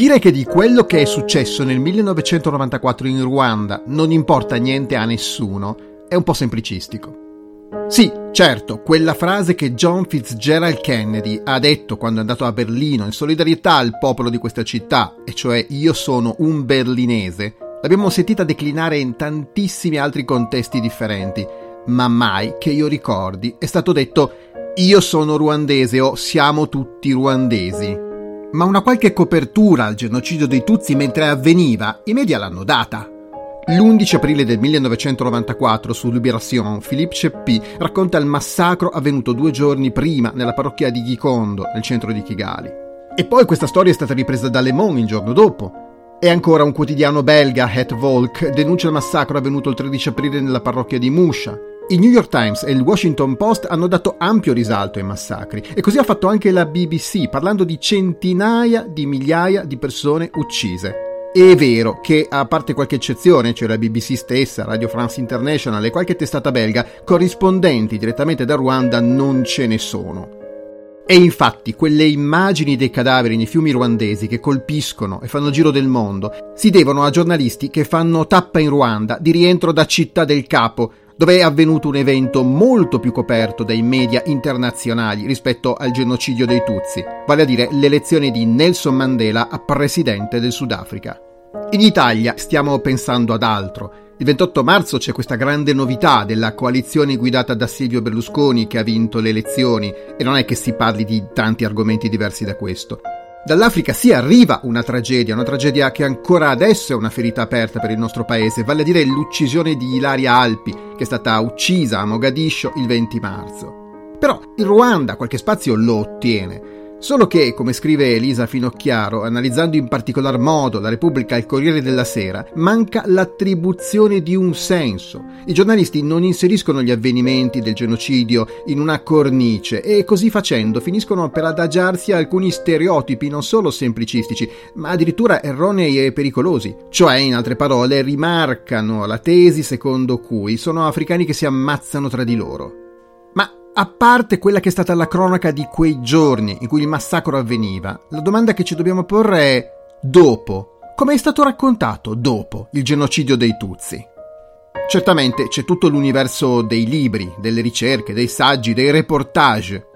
Dire che di quello che è successo nel 1994 in Ruanda non importa niente a nessuno è un po' semplicistico. Sì, certo, quella frase che John Fitzgerald Kennedy ha detto quando è andato a Berlino in solidarietà al popolo di questa città, e cioè io sono un berlinese, l'abbiamo sentita declinare in tantissimi altri contesti differenti, ma mai che io ricordi è stato detto io sono ruandese o siamo tutti ruandesi. Ma una qualche copertura al genocidio dei Tutsi mentre avveniva, i media l'hanno data. L'11 aprile del 1994 su Libération, Philippe Ceppi racconta il massacro avvenuto due giorni prima nella parrocchia di Gikondo, nel centro di Kigali. E poi questa storia è stata ripresa da Le Monde il giorno dopo. E ancora un quotidiano belga, Het Volk, denuncia il massacro avvenuto il 13 aprile nella parrocchia di Musha. Il New York Times e il Washington Post hanno dato ampio risalto ai massacri e così ha fatto anche la BBC, parlando di centinaia di migliaia di persone uccise. È vero che, a parte qualche eccezione, cioè la BBC stessa, Radio France International e qualche testata belga, corrispondenti direttamente da Ruanda non ce ne sono. E infatti quelle immagini dei cadaveri nei fiumi ruandesi che colpiscono e fanno il giro del mondo si devono a giornalisti che fanno tappa in Ruanda di rientro da Città del Capo, dove è avvenuto un evento molto più coperto dai media internazionali rispetto al genocidio dei Tutsi, vale a dire l'elezione di Nelson Mandela a presidente del Sudafrica. In Italia stiamo pensando ad altro. Il 28 marzo c'è questa grande novità della coalizione guidata da Silvio Berlusconi che ha vinto le elezioni e non è che si parli di tanti argomenti diversi da questo. Dall'Africa si arriva una tragedia, una tragedia che ancora adesso è una ferita aperta per il nostro paese, vale a dire l'uccisione di Ilaria Alpi, che è stata uccisa a Mogadiscio il 20 marzo. Però il Ruanda qualche spazio lo ottiene. Solo che, come scrive Elisa Finocchiaro, analizzando in particolar modo la Repubblica e il Corriere della Sera, manca l'attribuzione di un senso. I giornalisti non inseriscono gli avvenimenti del genocidio in una cornice e così facendo finiscono per adagiarsi a alcuni stereotipi non solo semplicistici, ma addirittura erronei e pericolosi. Cioè, in altre parole, rimarcano la tesi secondo cui sono africani che si ammazzano tra di loro. A parte quella che è stata la cronaca di quei giorni in cui il massacro avveniva, la domanda che ci dobbiamo porre è dopo. Come è stato raccontato dopo il genocidio dei Tutsi? Certamente c'è tutto l'universo dei libri, delle ricerche, dei saggi, dei reportage.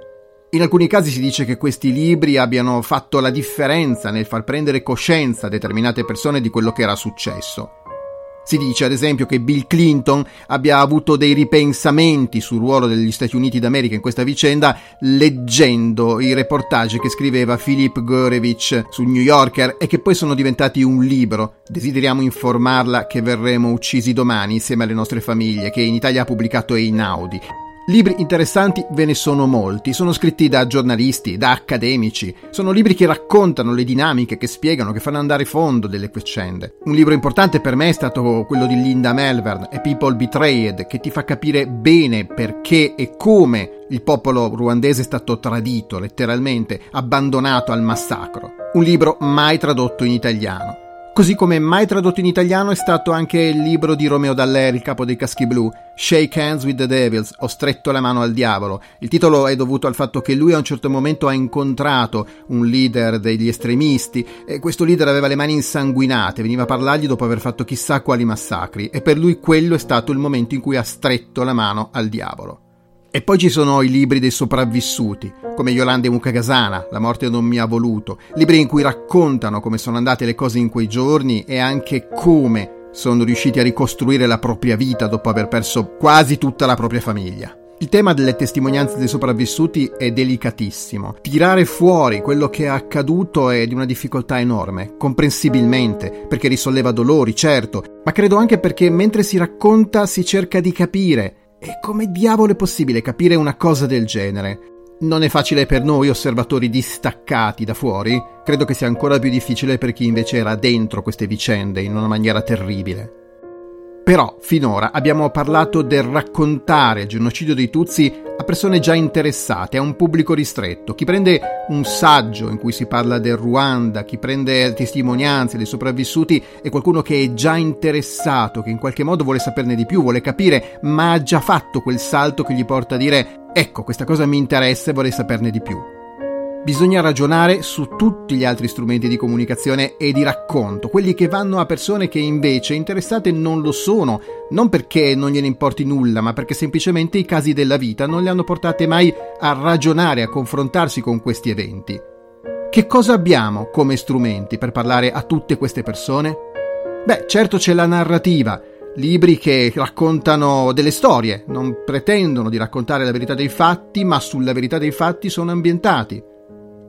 In alcuni casi si dice che questi libri abbiano fatto la differenza nel far prendere coscienza a determinate persone di quello che era successo. Si dice ad esempio che Bill Clinton abbia avuto dei ripensamenti sul ruolo degli Stati Uniti d'America in questa vicenda leggendo i reportage che scriveva Philip Gorevich sul New Yorker e che poi sono diventati un libro. Desideriamo informarla che verremo uccisi domani insieme alle nostre famiglie che in Italia ha pubblicato Einaudi. Libri interessanti ve ne sono molti, sono scritti da giornalisti, da accademici, sono libri che raccontano le dinamiche, che spiegano, che fanno andare fondo delle vicende. Un libro importante per me è stato quello di Linda Melvern, A People Betrayed, che ti fa capire bene perché e come il popolo ruandese è stato tradito, letteralmente, abbandonato al massacro. Un libro mai tradotto in italiano. Così come mai tradotto in italiano è stato anche il libro di Romeo Dallaire, il capo dei caschi blu, Shake Hands with the Devils, Ho stretto la mano al diavolo. Il titolo è dovuto al fatto che lui a un certo momento ha incontrato un leader degli estremisti e questo leader aveva le mani insanguinate, veniva a parlargli dopo aver fatto chissà quali massacri e per lui quello è stato il momento in cui ha stretto la mano al diavolo. E poi ci sono i libri dei sopravvissuti, come Yolande Mukagasana, La morte non mi ha voluto, libri in cui raccontano come sono andate le cose in quei giorni e anche come sono riusciti a ricostruire la propria vita dopo aver perso quasi tutta la propria famiglia. Il tema delle testimonianze dei sopravvissuti è delicatissimo. Tirare fuori quello che è accaduto è di una difficoltà enorme, comprensibilmente, perché risolleva dolori, certo, ma credo anche perché mentre si racconta si cerca di capire e come diavolo è possibile capire una cosa del genere? Non è facile per noi osservatori distaccati da fuori, credo che sia ancora più difficile per chi invece era dentro queste vicende in una maniera terribile. Però finora abbiamo parlato del raccontare il genocidio dei Tutsi a persone già interessate, a un pubblico ristretto. Chi prende un saggio in cui si parla del Ruanda, chi prende testimonianze dei sopravvissuti è qualcuno che è già interessato, che in qualche modo vuole saperne di più, vuole capire, ma ha già fatto quel salto che gli porta a dire ecco, questa cosa mi interessa e vorrei saperne di più. Bisogna ragionare su tutti gli altri strumenti di comunicazione e di racconto, quelli che vanno a persone che invece interessate non lo sono, non perché non gliene importi nulla, ma perché semplicemente i casi della vita non le hanno portate mai a ragionare, a confrontarsi con questi eventi. Che cosa abbiamo come strumenti per parlare a tutte queste persone? Beh, certo c'è la narrativa, libri che raccontano delle storie, non pretendono di raccontare la verità dei fatti, ma sulla verità dei fatti sono ambientati.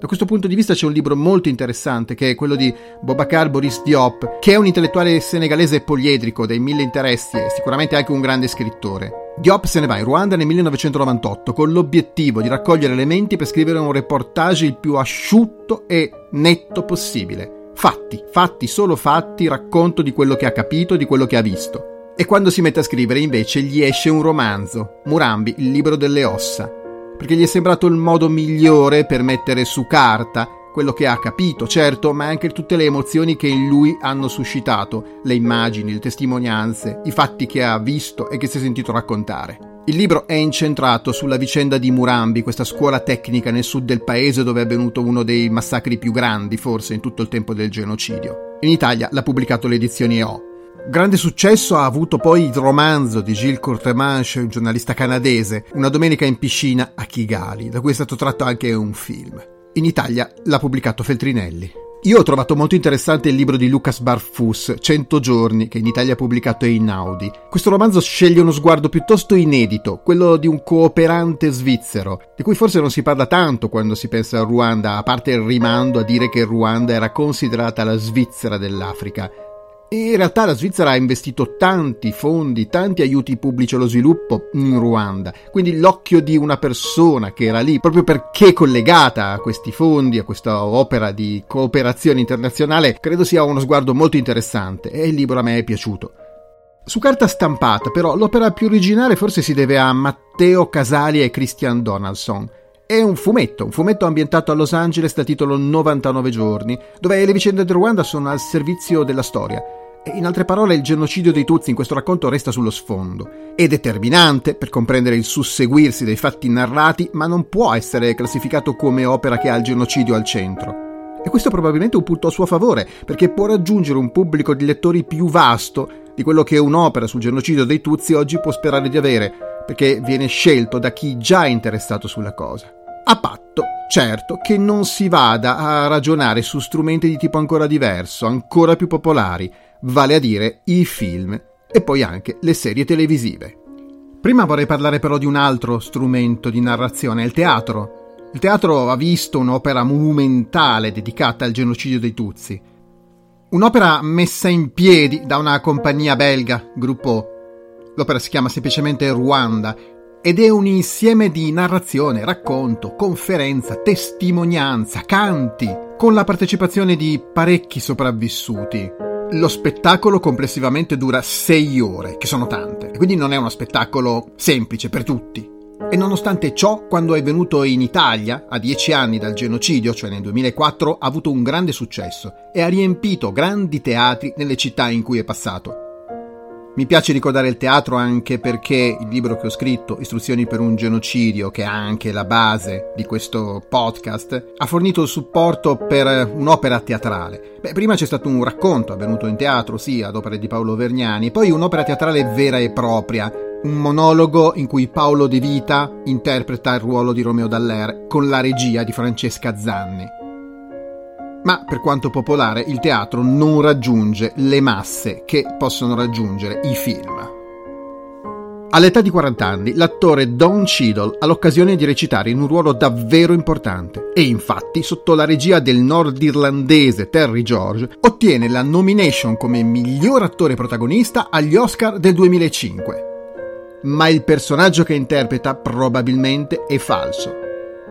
Da questo punto di vista c'è un libro molto interessante che è quello di Bobakar Boris Diop, che è un intellettuale senegalese poliedrico dai mille interessi e sicuramente anche un grande scrittore. Diop se ne va in Ruanda nel 1998 con l'obiettivo di raccogliere elementi per scrivere un reportage il più asciutto e netto possibile. Fatti, fatti, solo fatti, racconto di quello che ha capito, di quello che ha visto. E quando si mette a scrivere invece gli esce un romanzo, Murambi, il libro delle ossa, perché gli è sembrato il modo migliore per mettere su carta quello che ha capito, certo, ma anche tutte le emozioni che in lui hanno suscitato, le immagini, le testimonianze, i fatti che ha visto e che si è sentito raccontare. Il libro è incentrato sulla vicenda di Murambi, questa scuola tecnica nel sud del paese dove è avvenuto uno dei massacri più grandi, forse, in tutto il tempo del genocidio. In Italia l'ha pubblicato l'edizione EO. Grande successo ha avuto poi il romanzo di Gilles Courtemanche, un giornalista canadese, Una domenica in piscina a Kigali, da cui è stato tratto anche un film. In Italia l'ha pubblicato Feltrinelli. Io ho trovato molto interessante il libro di Lucas Barfus, 100 giorni, che in Italia è pubblicato in Audi. Questo romanzo sceglie uno sguardo piuttosto inedito, quello di un cooperante svizzero, di cui forse non si parla tanto quando si pensa a Ruanda, a parte il rimando a dire che Ruanda era considerata la Svizzera dell'Africa. In realtà la Svizzera ha investito tanti fondi, tanti aiuti pubblici allo sviluppo in Ruanda, quindi l'occhio di una persona che era lì proprio perché collegata a questi fondi, a questa opera di cooperazione internazionale, credo sia uno sguardo molto interessante e il libro a me è piaciuto. Su carta stampata, però, l'opera più originale forse si deve a Matteo Casali e Christian Donaldson. È un fumetto, un fumetto ambientato a Los Angeles dal titolo 99 giorni, dove le vicende del Ruanda sono al servizio della storia. In altre parole, il genocidio dei Tutsi in questo racconto resta sullo sfondo. È determinante per comprendere il susseguirsi dei fatti narrati, ma non può essere classificato come opera che ha il genocidio al centro. E questo è probabilmente un punto a suo favore, perché può raggiungere un pubblico di lettori più vasto di quello che un'opera sul genocidio dei Tutsi oggi può sperare di avere, perché viene scelto da chi già è interessato sulla cosa. A patto, certo, che non si vada a ragionare su strumenti di tipo ancora diverso, ancora più popolari, vale a dire i film e poi anche le serie televisive. Prima vorrei parlare però di un altro strumento di narrazione, il teatro. Il teatro ha visto un'opera monumentale dedicata al genocidio dei Tutsi. Un'opera messa in piedi da una compagnia belga, Gruppo L'opera si chiama semplicemente Ruanda ed è un insieme di narrazione, racconto, conferenza, testimonianza, canti, con la partecipazione di parecchi sopravvissuti. Lo spettacolo complessivamente dura sei ore, che sono tante, e quindi non è uno spettacolo semplice per tutti. E nonostante ciò, quando è venuto in Italia, a dieci anni dal genocidio, cioè nel 2004, ha avuto un grande successo e ha riempito grandi teatri nelle città in cui è passato. Mi piace ricordare il teatro anche perché il libro che ho scritto, Istruzioni per un genocidio, che è anche la base di questo podcast, ha fornito il supporto per un'opera teatrale. Beh, prima c'è stato un racconto avvenuto in teatro, sì, ad opere di Paolo Vergnani, poi un'opera teatrale vera e propria, un monologo in cui Paolo De Vita interpreta il ruolo di Romeo Dallaire con la regia di Francesca Zanni ma per quanto popolare il teatro non raggiunge le masse che possono raggiungere i film. All'età di 40 anni, l'attore Don Cheadle ha l'occasione di recitare in un ruolo davvero importante e infatti, sotto la regia del nordirlandese Terry George, ottiene la nomination come miglior attore protagonista agli Oscar del 2005. Ma il personaggio che interpreta probabilmente è falso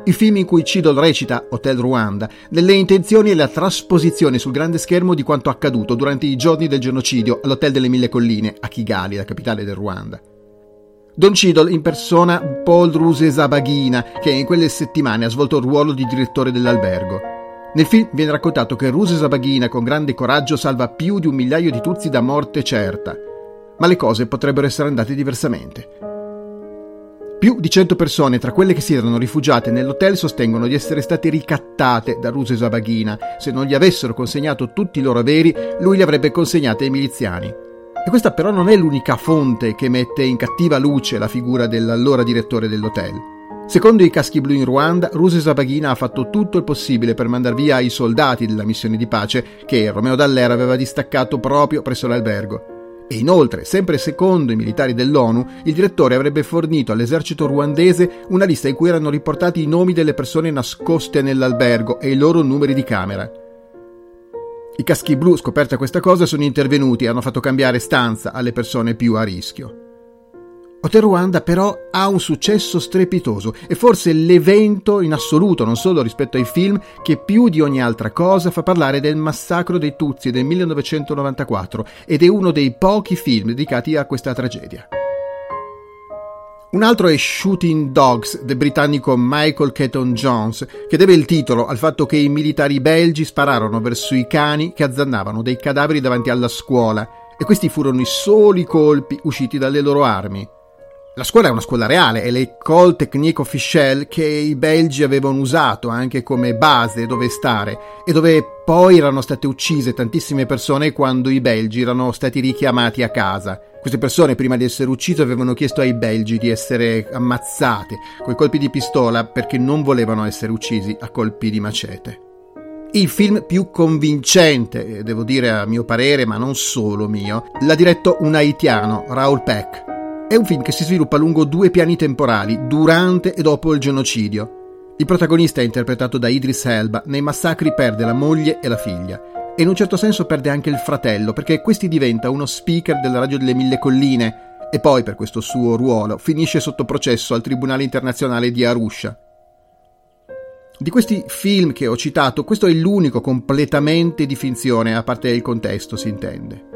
il film in cui Cidol recita Hotel Rwanda, delle intenzioni e la trasposizione sul grande schermo di quanto accaduto durante i giorni del genocidio all'Hotel delle Mille Colline a Kigali, la capitale del Ruanda. Don Cidol impersona Paul Rusesabagina, che in quelle settimane ha svolto il ruolo di direttore dell'albergo. Nel film viene raccontato che Rusesabagina con grande coraggio salva più di un migliaio di tuzzi da morte certa, ma le cose potrebbero essere andate diversamente. Più di 100 persone, tra quelle che si erano rifugiate nell'hotel, sostengono di essere state ricattate da Rusesabagina. Se non gli avessero consegnato tutti i loro averi, lui li avrebbe consegnati ai miliziani. E questa però non è l'unica fonte che mette in cattiva luce la figura dell'allora direttore dell'hotel. Secondo i caschi blu in Ruanda, Rusesabagina ha fatto tutto il possibile per mandar via i soldati della missione di pace che Romeo Dallaire aveva distaccato proprio presso l'albergo. E inoltre, sempre secondo i militari dell'ONU, il direttore avrebbe fornito all'esercito ruandese una lista in cui erano riportati i nomi delle persone nascoste nell'albergo e i loro numeri di camera. I caschi blu, scoperta questa cosa, sono intervenuti e hanno fatto cambiare stanza alle persone più a rischio. Hotel Ruanda però ha un successo strepitoso e forse l'evento in assoluto, non solo rispetto ai film, che più di ogni altra cosa fa parlare del massacro dei Tutsi del 1994 ed è uno dei pochi film dedicati a questa tragedia. Un altro è Shooting Dogs del britannico Michael Keaton Jones, che deve il titolo al fatto che i militari belgi spararono verso i cani che azzannavano dei cadaveri davanti alla scuola e questi furono i soli colpi usciti dalle loro armi. La scuola è una scuola reale, è l'École Technique Officielle che i belgi avevano usato anche come base dove stare e dove poi erano state uccise tantissime persone quando i belgi erano stati richiamati a casa. Queste persone prima di essere uccise avevano chiesto ai belgi di essere ammazzate coi colpi di pistola perché non volevano essere uccisi a colpi di macete. Il film più convincente, devo dire a mio parere, ma non solo mio, l'ha diretto un haitiano, Raoul Peck. È un film che si sviluppa lungo due piani temporali, durante e dopo il genocidio. Il protagonista è interpretato da Idris Elba, nei massacri perde la moglie e la figlia. E in un certo senso perde anche il fratello, perché questi diventa uno speaker della radio delle Mille Colline e poi, per questo suo ruolo, finisce sotto processo al Tribunale internazionale di Arusha. Di questi film che ho citato, questo è l'unico completamente di finzione, a parte il contesto, si intende.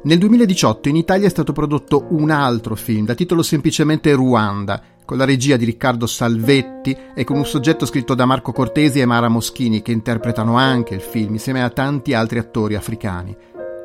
Nel 2018 in Italia è stato prodotto un altro film, da titolo semplicemente Ruanda, con la regia di Riccardo Salvetti e con un soggetto scritto da Marco Cortesi e Mara Moschini, che interpretano anche il film, insieme a tanti altri attori africani.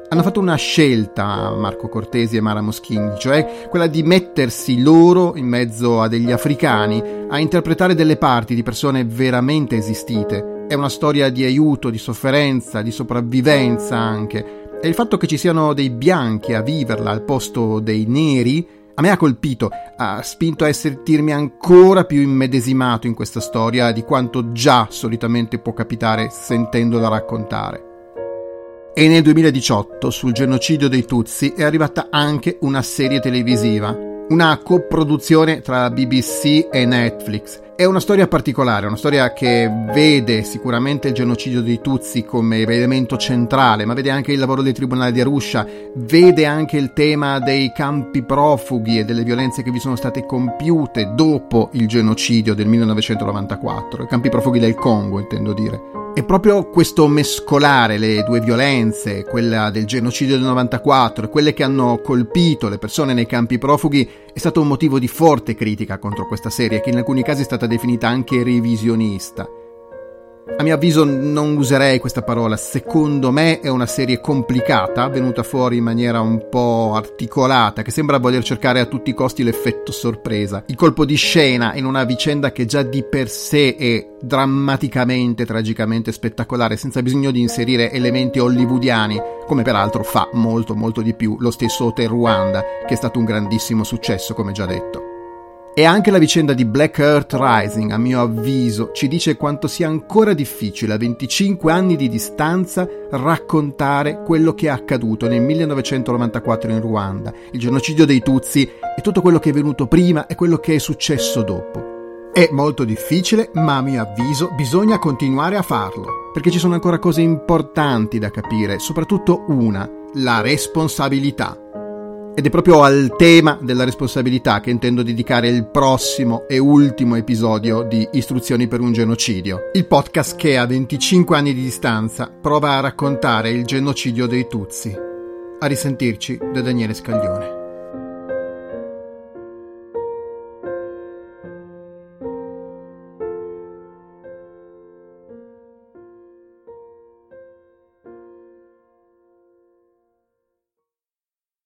Hanno fatto una scelta, Marco Cortesi e Mara Moschini, cioè quella di mettersi loro in mezzo a degli africani a interpretare delle parti di persone veramente esistite. È una storia di aiuto, di sofferenza, di sopravvivenza anche e il fatto che ci siano dei bianchi a viverla al posto dei neri a me ha colpito, ha spinto a sentirmi ancora più immedesimato in questa storia di quanto già solitamente può capitare sentendola raccontare. E nel 2018 sul genocidio dei Tutsi è arrivata anche una serie televisiva, una coproduzione tra BBC e Netflix. È una storia particolare, una storia che vede sicuramente il genocidio dei Tutsi come elemento centrale, ma vede anche il lavoro dei tribunali di Arusha, vede anche il tema dei campi profughi e delle violenze che vi sono state compiute dopo il genocidio del 1994, i campi profughi del Congo intendo dire. E proprio questo mescolare le due violenze, quella del genocidio del 94 e quelle che hanno colpito le persone nei campi profughi, è stato un motivo di forte critica contro questa serie, che in alcuni casi è stata definita anche revisionista. A mio avviso non userei questa parola, secondo me è una serie complicata, venuta fuori in maniera un po' articolata, che sembra voler cercare a tutti i costi l'effetto sorpresa, il colpo di scena in una vicenda che già di per sé è drammaticamente, tragicamente spettacolare, senza bisogno di inserire elementi hollywoodiani, come peraltro fa molto molto di più lo stesso Hotel Ruanda, che è stato un grandissimo successo, come già detto. E anche la vicenda di Black Earth Rising, a mio avviso, ci dice quanto sia ancora difficile a 25 anni di distanza raccontare quello che è accaduto nel 1994 in Ruanda, il genocidio dei Tutsi e tutto quello che è venuto prima e quello che è successo dopo. È molto difficile, ma a mio avviso bisogna continuare a farlo, perché ci sono ancora cose importanti da capire, soprattutto una, la responsabilità. Ed è proprio al tema della responsabilità che intendo dedicare il prossimo e ultimo episodio di Istruzioni per un genocidio, il podcast che a 25 anni di distanza prova a raccontare il genocidio dei Tutsi. A risentirci da Daniele Scaglione.